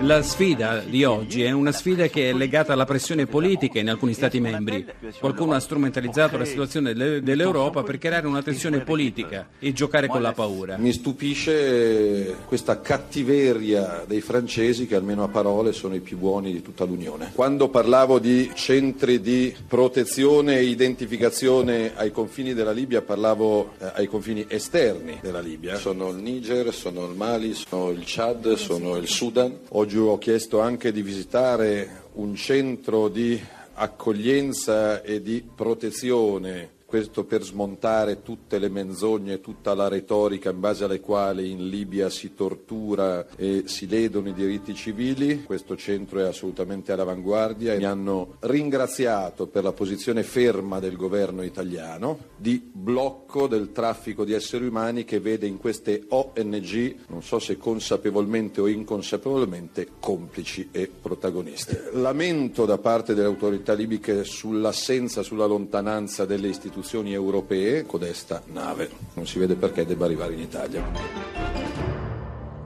La sfida di oggi è una sfida che è legata alla pressione politica in alcuni Stati membri. Qualcuno ha strumentalizzato la situazione dell'Europa per creare una tensione politica e giocare con la paura. Mi stupisce questa cattiveria dei francesi che almeno a parole sono i più buoni di tutta l'Unione. Quando parlavo di centri di protezione e identificazione ai confini della Libia, parlavo eh, ai confini esterni della Libia. Sono il Niger, sono il Mali, sono il Chad, sono il Sudan. Oggi ho chiesto anche di visitare un centro di accoglienza e di protezione questo per smontare tutte le menzogne, tutta la retorica in base alle quali in Libia si tortura e si ledono i diritti civili. Questo centro è assolutamente all'avanguardia e mi hanno ringraziato per la posizione ferma del governo italiano di blocco del traffico di esseri umani che vede in queste ONG, non so se consapevolmente o inconsapevolmente, complici e protagonisti. Lamento da parte delle autorità libiche sull'assenza, sulla lontananza delle istituzioni istituzioni europee codesta nave. Non si vede perché debba arrivare in Italia.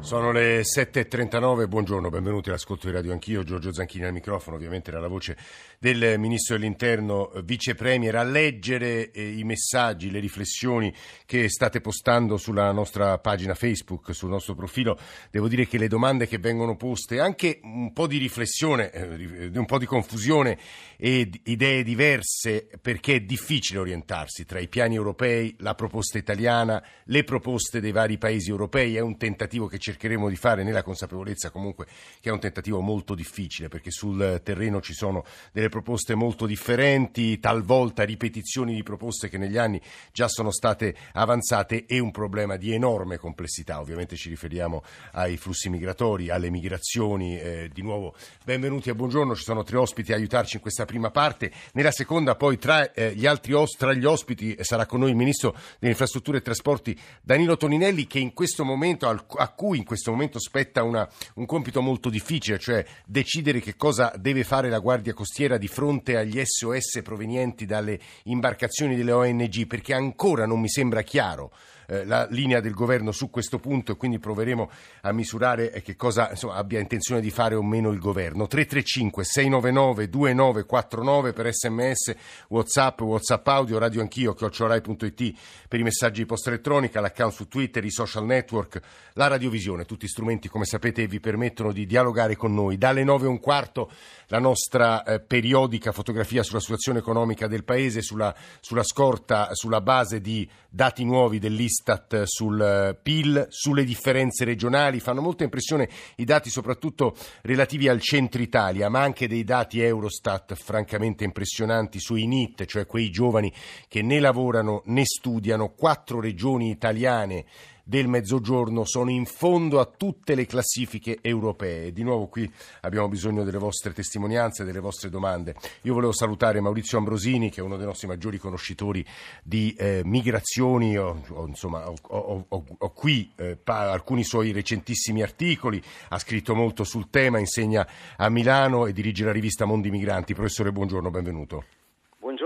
Sono le 7.39, buongiorno, benvenuti all'ascolto di Radio Anch'io, Giorgio Zanchini al microfono, ovviamente era la voce del Ministro dell'Interno, Vice Premier, a leggere eh, i messaggi, le riflessioni che state postando sulla nostra pagina Facebook, sul nostro profilo. Devo dire che le domande che vengono poste, anche un po' di riflessione, eh, un po' di confusione e idee diverse, perché è difficile orientarsi tra i piani europei, la proposta italiana, le proposte dei vari paesi europei, è un tentativo che cerchiamo cercheremo di fare nella consapevolezza comunque che è un tentativo molto difficile perché sul terreno ci sono delle proposte molto differenti, talvolta ripetizioni di proposte che negli anni già sono state avanzate e un problema di enorme complessità. Ovviamente ci riferiamo ai flussi migratori, alle migrazioni. Eh, di nuovo benvenuti e buongiorno, ci sono tre ospiti a aiutarci in questa prima parte. Nella seconda poi tra, eh, gli, altri os- tra gli ospiti eh, sarà con noi il Ministro delle Infrastrutture e Trasporti Danilo Toninelli che in questo momento a cui in questo momento spetta una, un compito molto difficile, cioè decidere che cosa deve fare la Guardia Costiera di fronte agli SOS provenienti dalle imbarcazioni delle ONG, perché ancora non mi sembra chiaro eh, la linea del governo su questo punto e quindi proveremo a misurare eh, che cosa insomma, abbia intenzione di fare o meno il governo. 335 699 2949 per sms, whatsapp, whatsapp audio, radio anch'io, chiocciorai.it per i messaggi di posta elettronica, l'account su Twitter, i social network, la radiovisione, tutti strumenti come sapete vi permettono di dialogare con noi. Dalle 9 e un quarto la nostra eh, periodica fotografia sulla situazione economica del Paese, sulla, sulla scorta, sulla base di dati nuovi dell'Istat sul eh, PIL, sulle differenze regionali. Fanno molta impressione i dati soprattutto relativi al centro Italia, ma anche dei dati Eurostat francamente impressionanti sui NIT, cioè quei giovani che né lavorano né studiano. Quattro regioni italiane del mezzogiorno sono in fondo a tutte le classifiche europee. Di nuovo qui abbiamo bisogno delle vostre testimonianze, delle vostre domande. Io volevo salutare Maurizio Ambrosini, che è uno dei nostri maggiori conoscitori di eh, migrazioni. Ho, ho, insomma, ho, ho qui eh, pa- alcuni suoi recentissimi articoli, ha scritto molto sul tema, insegna a Milano e dirige la rivista Mondi Migranti. Professore, buongiorno, benvenuto.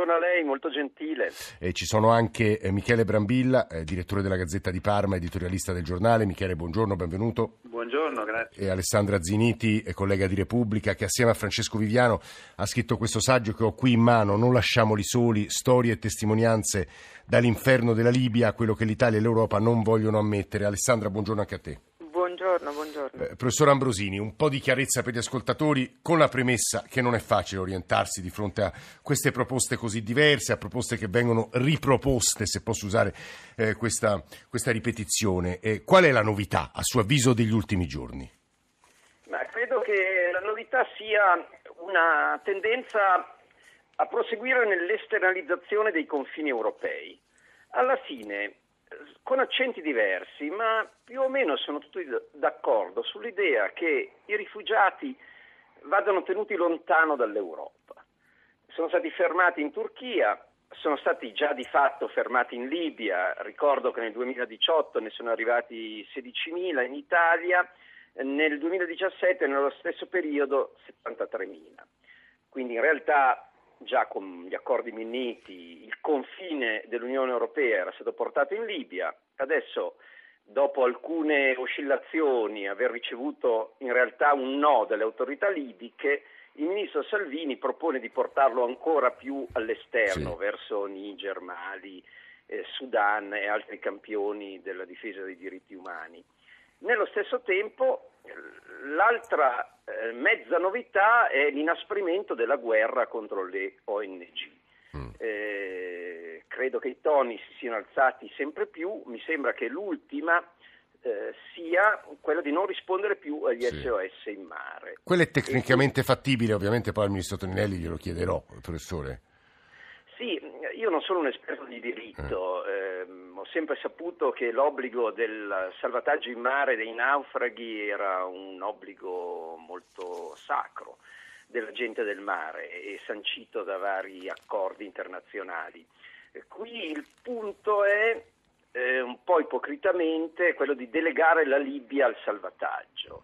Buongiorno a lei, molto gentile. E ci sono anche eh, Michele Brambilla, eh, direttore della Gazzetta di Parma, editorialista del giornale. Michele, buongiorno, benvenuto. Buongiorno, grazie. E Alessandra Ziniti, eh, collega di Repubblica, che assieme a Francesco Viviano ha scritto questo saggio che ho qui in mano, Non lasciamoli soli, storie e testimonianze dall'inferno della Libia a quello che l'Italia e l'Europa non vogliono ammettere. Alessandra, buongiorno anche a te. Buongiorno, buongiorno. Eh, professor Ambrosini, un po' di chiarezza per gli ascoltatori, con la premessa che non è facile orientarsi di fronte a queste proposte così diverse, a proposte che vengono riproposte, se posso usare eh, questa, questa, ripetizione. Eh, qual è la novità, a suo avviso, degli ultimi giorni? Ma credo che la novità sia una tendenza a proseguire nell'esternalizzazione dei confini europei. Alla fine con accenti diversi, ma più o meno sono tutti d'accordo sull'idea che i rifugiati vadano tenuti lontano dall'Europa. Sono stati fermati in Turchia, sono stati già di fatto fermati in Libia, ricordo che nel 2018 ne sono arrivati 16.000 in Italia, nel 2017 nello stesso periodo 73.000. Quindi in realtà già con gli accordi Minniti il confine dell'Unione Europea era stato portato in Libia, adesso dopo alcune oscillazioni, aver ricevuto in realtà un no dalle autorità libiche, il ministro Salvini propone di portarlo ancora più all'esterno, Sì. verso Niger, Mali, eh, Sudan e altri campioni della difesa dei diritti umani. Nello stesso tempo, l'altra eh, mezza novità è l'inasprimento della guerra contro le ONG. Mm. Eh, credo che i toni si siano alzati sempre più, mi sembra che l'ultima eh, sia quella di non rispondere più agli Sì. SOS in mare. Quello è tecnicamente fattibile, ovviamente poi al ministro Toninelli glielo chiederò, professore. Sì, io non sono un esperto di diritto, ehm, ho sempre saputo che l'obbligo del salvataggio in mare dei naufraghi era un obbligo molto sacro della gente del mare e sancito da vari accordi internazionali. Qui il punto è eh, un po' ipocritamente quello di delegare la Libia al salvataggio.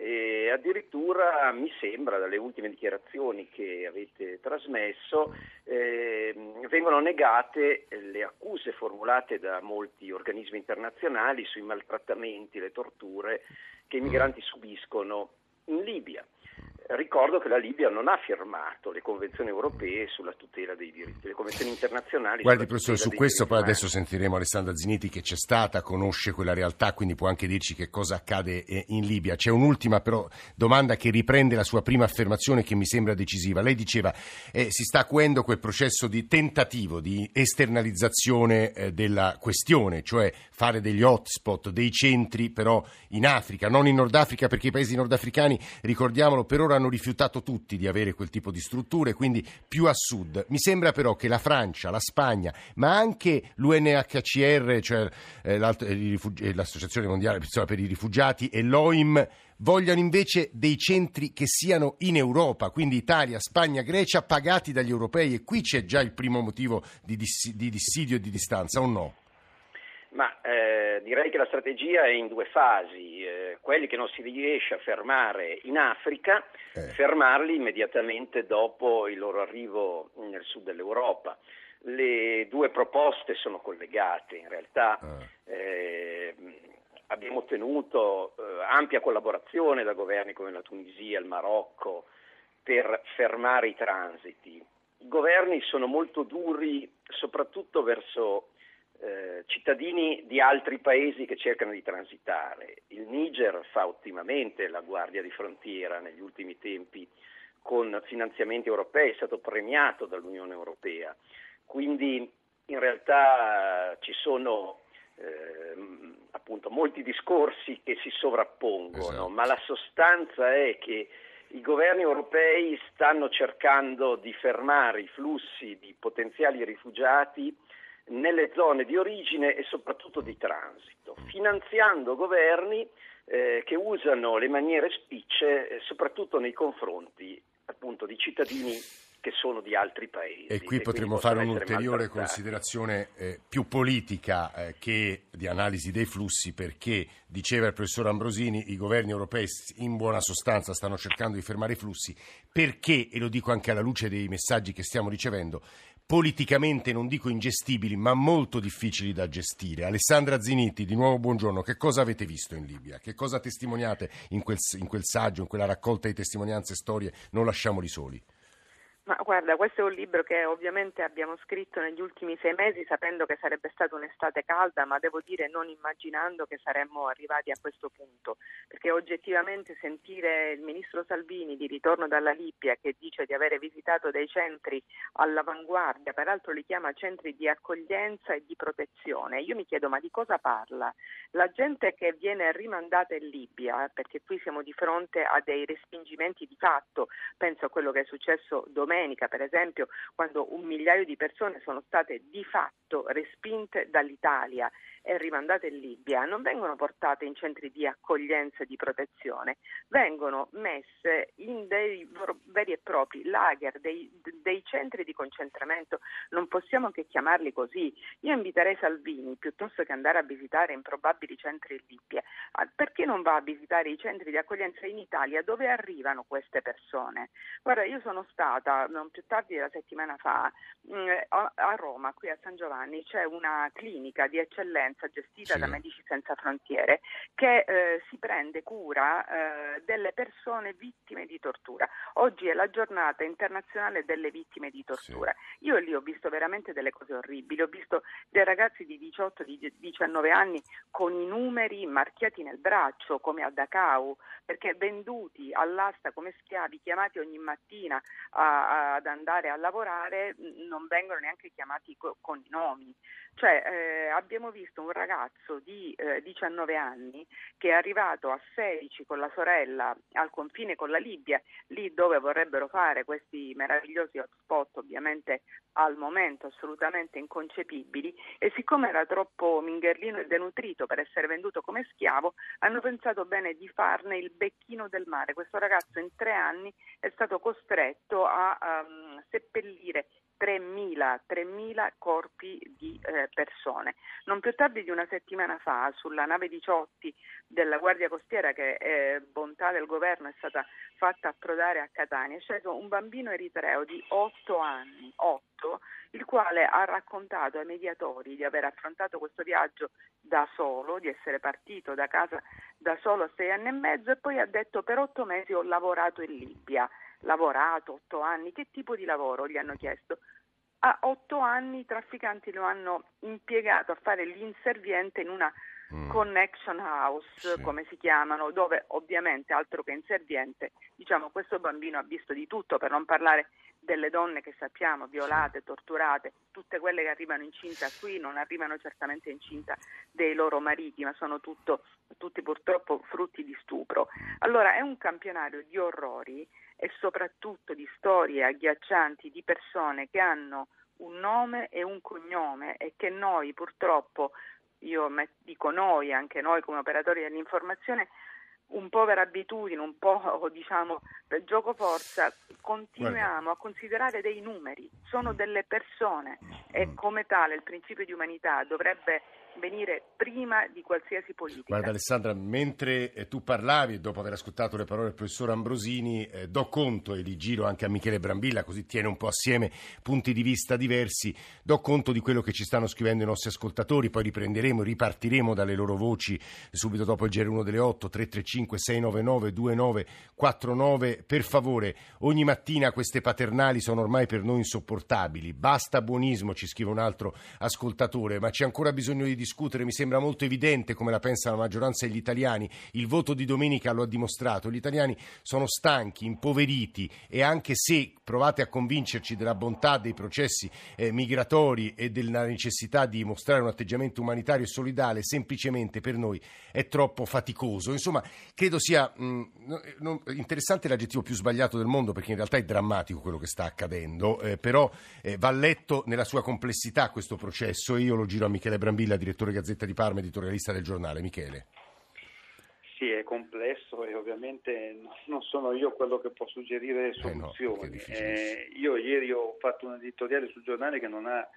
E addirittura mi sembra dalle ultime dichiarazioni che avete trasmesso ehm, vengono negate le accuse formulate da molti organismi internazionali sui maltrattamenti, le torture che i migranti subiscono in Libia. Ricordo che la Libia non ha firmato le convenzioni europee sulla tutela dei diritti, le convenzioni internazionali. Guardi, professore, su questo poi umani. adesso sentiremo Alessandra Ziniti che c'è stata, conosce quella realtà, quindi può anche dirci che cosa accade eh, in Libia. C'è un'ultima però domanda che riprende la sua prima affermazione che mi sembra decisiva. Lei diceva eh, si sta acuendo quel processo di tentativo di esternalizzazione eh, della questione, cioè fare degli hotspot, dei centri però in Africa, non in Nord Africa perché i paesi nordafricani, ricordiamolo, per ora hanno rifiutato tutti di avere quel tipo di strutture, quindi più a sud. Mi sembra però che la Francia, la Spagna, ma anche l'UNHCR, cioè eh, eh, eh, l'Associazione Mondiale per i Rifugiati e l'OIM vogliano invece dei centri che siano in Europa, quindi Italia, Spagna, Grecia, pagati dagli europei e qui c'è già il primo motivo di dissidio e di distanza, o no? Ma eh, direi che la strategia è in due fasi. Eh, quelli che non si riesce a fermare in Africa, Eh. fermarli immediatamente dopo il loro arrivo nel sud dell'Europa. Le due proposte sono collegate, in realtà Ah. eh, abbiamo ottenuto eh, ampia collaborazione da governi come la Tunisia, il Marocco, per fermare i transiti. I governi sono molto duri soprattutto verso eh, cittadini di altri paesi che cercano di transitare. Il Niger fa ottimamente la guardia di frontiera negli ultimi tempi con finanziamenti europei, è stato premiato dall'Unione Europea. Quindi in realtà ci sono ehm, appunto molti discorsi che si sovrappongono, Esatto. ma la sostanza è che i governi europei stanno cercando di fermare i flussi di potenziali rifugiati nelle zone di origine e soprattutto di transito, finanziando governi eh, che usano le maniere spicce eh, soprattutto nei confronti appunto di cittadini che sono di altri paesi. E qui potremmo fare un'ulteriore considerazione eh, più politica eh, che di analisi dei flussi, perché diceva il professor Ambrosini, i governi europei in buona sostanza stanno cercando di fermare i flussi, perché, e lo dico anche alla luce dei messaggi che stiamo ricevendo, politicamente non dico ingestibili, ma molto difficili da gestire. Alessandra Ziniti, di nuovo buongiorno, che cosa avete visto in Libia? Che cosa testimoniate in quel, in quel saggio, in quella raccolta di testimonianze e storie? Non lasciamoli soli. Ma guarda, questo è un libro che ovviamente abbiamo scritto negli ultimi sei mesi sapendo che sarebbe stata un'estate calda, ma devo dire non immaginando che saremmo arrivati a questo punto, perché oggettivamente sentire il ministro Salvini di ritorno dalla Libia che dice di avere visitato dei centri all'avanguardia, peraltro li chiama centri di accoglienza e di protezione, io mi chiedo ma di cosa parla? La gente che viene rimandata in Libia, perché qui siamo di fronte a dei respingimenti di fatto, penso a quello che è successo domenica, per esempio, quando un migliaio di persone sono state di fatto respinte dall'Italia e rimandate in Libia, non vengono portate in centri di accoglienza e di protezione, vengono messe in dei veri e propri lager, dei, dei centri di concentramento, non possiamo che chiamarli così. Io inviterei Salvini, piuttosto che andare a visitare improbabili centri in Libia, perché non va a visitare i centri di accoglienza in Italia dove arrivano queste persone? Guarda, io sono stata non più tardi della settimana fa, mm, a Roma, qui a San Giovanni, c'è una clinica di eccellenza gestita sì. da Medici Senza Frontiere che eh, si prende cura eh, delle persone vittime di tortura. Oggi è la giornata internazionale delle vittime di tortura. Sì. Io lì ho visto veramente delle cose orribili, ho visto dei ragazzi di 18-19 anni con i numeri marchiati nel braccio come a Dachau, perché venduti all'asta come schiavi, chiamati ogni mattina a, ad andare a lavorare, non vengono neanche chiamati co- con i nomi. Cioè, eh, abbiamo visto un ragazzo di eh, 19 anni che è arrivato a 16 con la sorella al confine con la Libia, lì dove vorrebbero fare questi meravigliosi hotspot, ovviamente al momento assolutamente inconcepibili, e siccome era troppo mingherlino e denutrito per essere venduto come schiavo, hanno pensato bene di farne il becchino del mare. Questo ragazzo in tre anni è stato costretto a um, seppellire 3.000, 3.000 corpi di eh, persone. Non più tardi di una settimana fa, sulla nave 18 della Guardia Costiera, che è bontà del governo è stata fatta approdare a Catania, è sceso un bambino eritreo di 8 anni, 8, il quale ha raccontato ai mediatori di aver affrontato questo viaggio da solo, di essere partito da casa da solo a sei anni e mezzo e poi ha detto per otto mesi ho lavorato in Libia lavorato otto anni, che tipo di lavoro gli hanno chiesto? A otto anni i trafficanti lo hanno impiegato a fare l'inserviente in una mm. connection house, sì. come si chiamano, dove ovviamente altro che inserviente, diciamo questo bambino ha visto di tutto, per non parlare delle donne che sappiamo violate, torturate, tutte quelle che arrivano incinta qui non arrivano certamente incinta dei loro mariti, ma sono tutto, tutti purtroppo frutti di stupro. Allora è un campionario di orrori e soprattutto di storie agghiaccianti di persone che hanno un nome e un cognome e che noi purtroppo, io dico noi, anche noi come operatori dell'informazione, un po' per abitudine, un po' diciamo per gioco forza, continuiamo a considerare dei numeri, sono delle persone e mm. come tale il principio di umanità dovrebbe venire prima di qualsiasi politica. Guarda Alessandra, mentre eh, tu parlavi dopo aver ascoltato le parole del professor Ambrosini, eh, do conto e li giro anche a Michele Brambilla, così tiene un po' assieme punti di vista diversi, do conto di quello che ci stanno scrivendo i nostri ascoltatori, poi riprenderemo, ripartiremo dalle loro voci subito dopo il GR1 delle 8, 335 699 2949. Per favore, ogni mattina queste paternali sono ormai per noi insopportabili, basta buonismo, ci scrive un altro ascoltatore, ma c'è ancora bisogno di discutere, mi sembra molto evidente come la pensa la maggioranza degli italiani, il voto di domenica lo ha dimostrato, gli italiani sono stanchi, impoveriti e anche se provate a convincerci della bontà dei processi eh, migratori e della necessità di mostrare un atteggiamento umanitario e solidale, semplicemente per noi è troppo faticoso. Insomma, credo sia mh, mm, non, interessante l'aggettivo più sbagliato del mondo perché in realtà è drammatico quello che sta accadendo, eh, però eh, va letto nella sua complessità questo processo e io lo giro a Michele Brambilla, direttore direttore Gazzetta di Parma, editorialista del giornale. Michele. Sì, è complesso e ovviamente non sono io quello che può suggerire soluzioni. Eh no, eh, io ieri ho fatto un editoriale sul giornale che non ha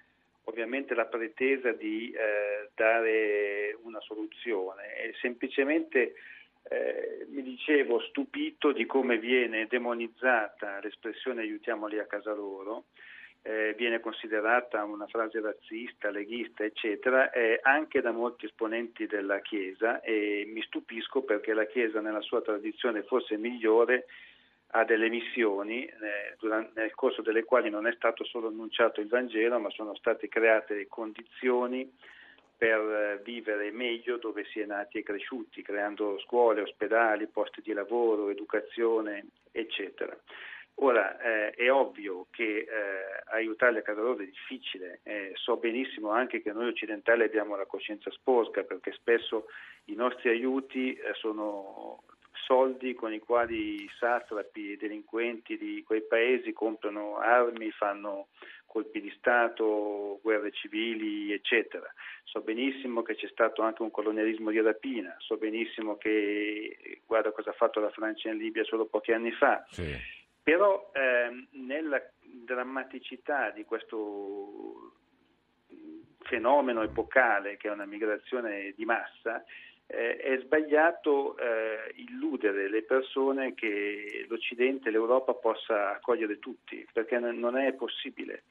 ovviamente la pretesa di eh, dare una soluzione, è semplicemente eh, mi dicevo stupito di come viene demonizzata l'espressione aiutiamoli a casa loro eh, viene considerata una frase razzista, leghista, eccetera, eh, anche da molti esponenti della Chiesa e mi stupisco perché la Chiesa nella sua tradizione forse migliore ha delle missioni eh, durante, nel corso delle quali non è stato solo annunciato il Vangelo, ma sono state create condizioni per eh, vivere meglio dove si è nati e cresciuti, creando scuole, ospedali, posti di lavoro, educazione, eccetera. Ora eh, è ovvio che eh, aiutare a casa loro è difficile, eh, so benissimo anche che noi occidentali abbiamo la coscienza sporca perché spesso i nostri aiuti eh, sono soldi con i quali i satrapi e i delinquenti di quei paesi comprano armi, fanno colpi di Stato, guerre civili, eccetera. So benissimo che c'è stato anche un colonialismo di rapina, so benissimo che guarda cosa ha fatto la Francia in Libia solo pochi anni fa. Sì però ehm, nella drammaticità di questo fenomeno epocale che è una migrazione di massa, eh, è sbagliato eh, illudere le persone che l'Occidente, l'Europa possa accogliere tutti, perché non è possibile.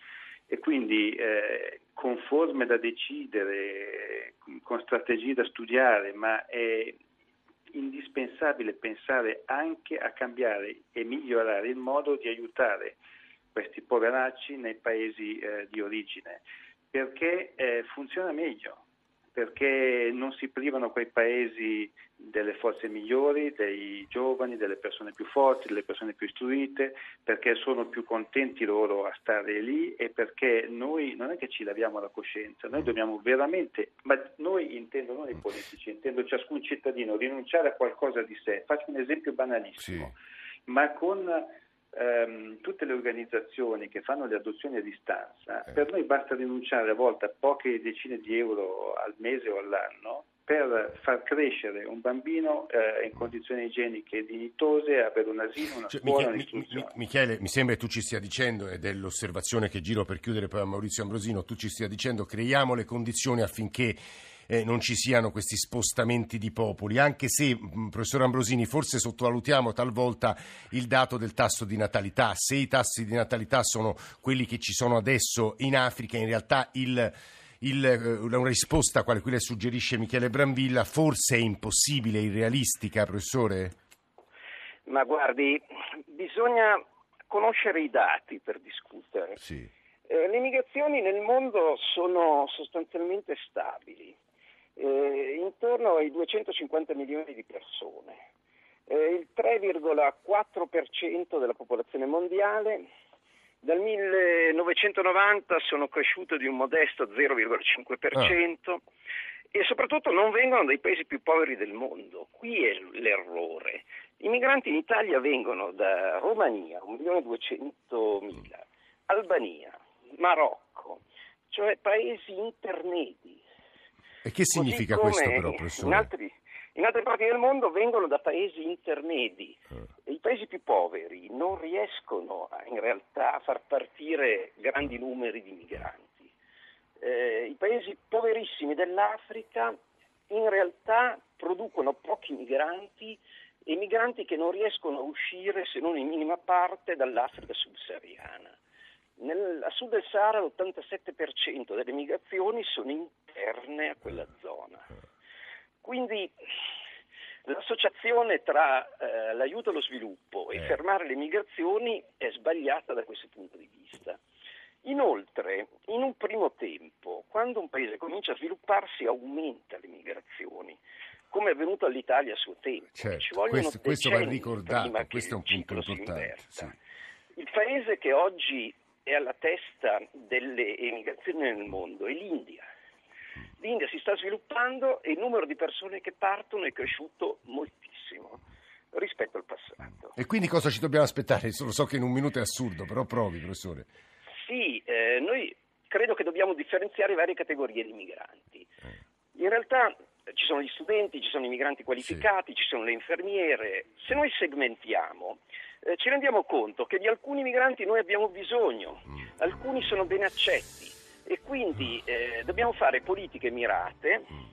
E quindi eh, con forme da decidere, con strategie da studiare, ma è indispensabile pensare anche a cambiare e migliorare il modo di aiutare questi poveracci nei paesi eh, di origine, perché eh, funziona meglio perché non si privano quei paesi delle forze migliori, dei giovani, delle persone più forti, delle persone più istruite, perché sono più contenti loro a stare lì e perché noi non è che ci laviamo la coscienza, noi dobbiamo veramente, ma noi intendo non i politici, intendo ciascun cittadino, rinunciare a qualcosa di sé. Faccio un esempio banalissimo, sì. ma con ehm, tutte le organizzazioni che fanno le adozioni a distanza, eh. per noi basta rinunciare a volte a poche decine di euro al mese o all'anno per far crescere un bambino eh, in condizioni igieniche dignitose, avere un asilo, una cioè, scuola, Michele, mi, Michele, mi sembra che tu ci stia dicendo, ed è l'osservazione che giro per chiudere poi a Maurizio Ambrosino, tu ci stia dicendo creiamo le condizioni affinché eh, non ci siano questi spostamenti di popoli, anche se, mm, professor Ambrosini, forse sottovalutiamo talvolta il dato del tasso di natalità. Se i tassi di natalità sono quelli che ci sono adesso in Africa, in realtà il il, eh, una risposta quale quella suggerisce Michele Branvilla forse è impossibile, irrealistica, professore? Ma guardi, bisogna conoscere i dati per discutere. Sì. Eh, le migrazioni nel mondo sono sostanzialmente stabili eh, intorno ai 250 milioni di persone. Eh, il 3,4% della popolazione mondiale. Dal 1990 sono cresciuto di un modesto 0,5% ah. e soprattutto non vengono dai paesi più poveri del mondo. Qui è l'errore. I migranti in Italia vengono da Romania, 1.200.000, Albania, Marocco, cioè paesi intermedi e che significa questo però, professore? In, altri, in, altre parti del mondo vengono da paesi intermedi. Eh. I paesi più poveri non riescono a, in realtà a far partire grandi numeri di migranti. Eh, I paesi poverissimi dell'Africa in realtà producono pochi migranti e migranti che non riescono a uscire se non in minima parte dall'Africa subsahariana. Nel, a sud del Sahara l'87% delle migrazioni sono interne a quella zona. Quindi l'associazione tra eh, l'aiuto allo sviluppo e eh. fermare le migrazioni è sbagliata da questo punto di vista. Inoltre, in un primo tempo, quando un paese comincia a svilupparsi, aumenta le migrazioni, come è avvenuto all'Italia a suo tempo. Certo, questo, questo va ricordato, questo è un punto importante. Sì. Il paese che oggi è alla testa delle emigrazioni nel mondo è l'India. L'India si sta sviluppando e il numero di persone che partono è cresciuto moltissimo rispetto al passato. E quindi cosa ci dobbiamo aspettare? Lo so che in un minuto è assurdo, però provi, professore. Sì, eh, noi credo che dobbiamo differenziare varie categorie di migranti. In realtà ci sono gli studenti, ci sono i migranti qualificati, sì. ci sono le infermiere. Se noi segmentiamo, eh, ci rendiamo conto che di alcuni migranti noi abbiamo bisogno, mm. alcuni sono ben accetti e quindi eh, dobbiamo fare politiche mirate mm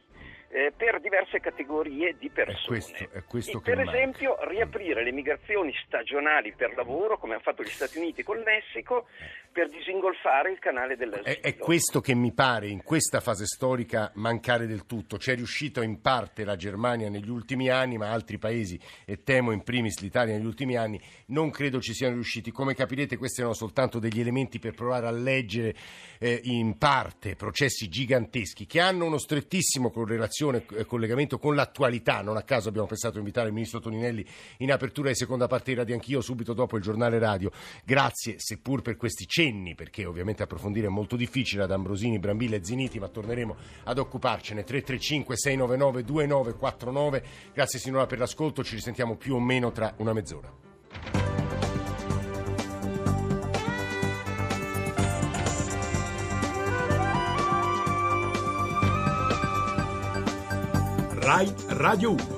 eh, per diverse categorie di persone. È questo, è questo per esempio riaprire le migrazioni stagionali per lavoro, come hanno fatto gli Stati Uniti con il Messico, per disingolfare il canale dell'asilo. È, è questo che mi pare in questa fase storica mancare del tutto. C'è riuscito in parte la Germania negli ultimi anni, ma altri paesi, e temo in primis l'Italia negli ultimi anni, non credo ci siano riusciti. Come capirete questi erano soltanto degli elementi per provare a leggere eh, in parte processi giganteschi che hanno uno strettissimo correlazione connessione e collegamento con l'attualità. Non a caso abbiamo pensato di invitare il ministro Toninelli in apertura di seconda parte di Radio Anch'io, subito dopo il giornale radio. Grazie, seppur per questi cenni, perché ovviamente approfondire è molto difficile ad Ambrosini, Brambilla e Ziniti, ma torneremo ad occuparcene. 335 699 2949. Grazie signora per l'ascolto, ci risentiamo più o meno tra una mezz'ora. Rai Radio 1.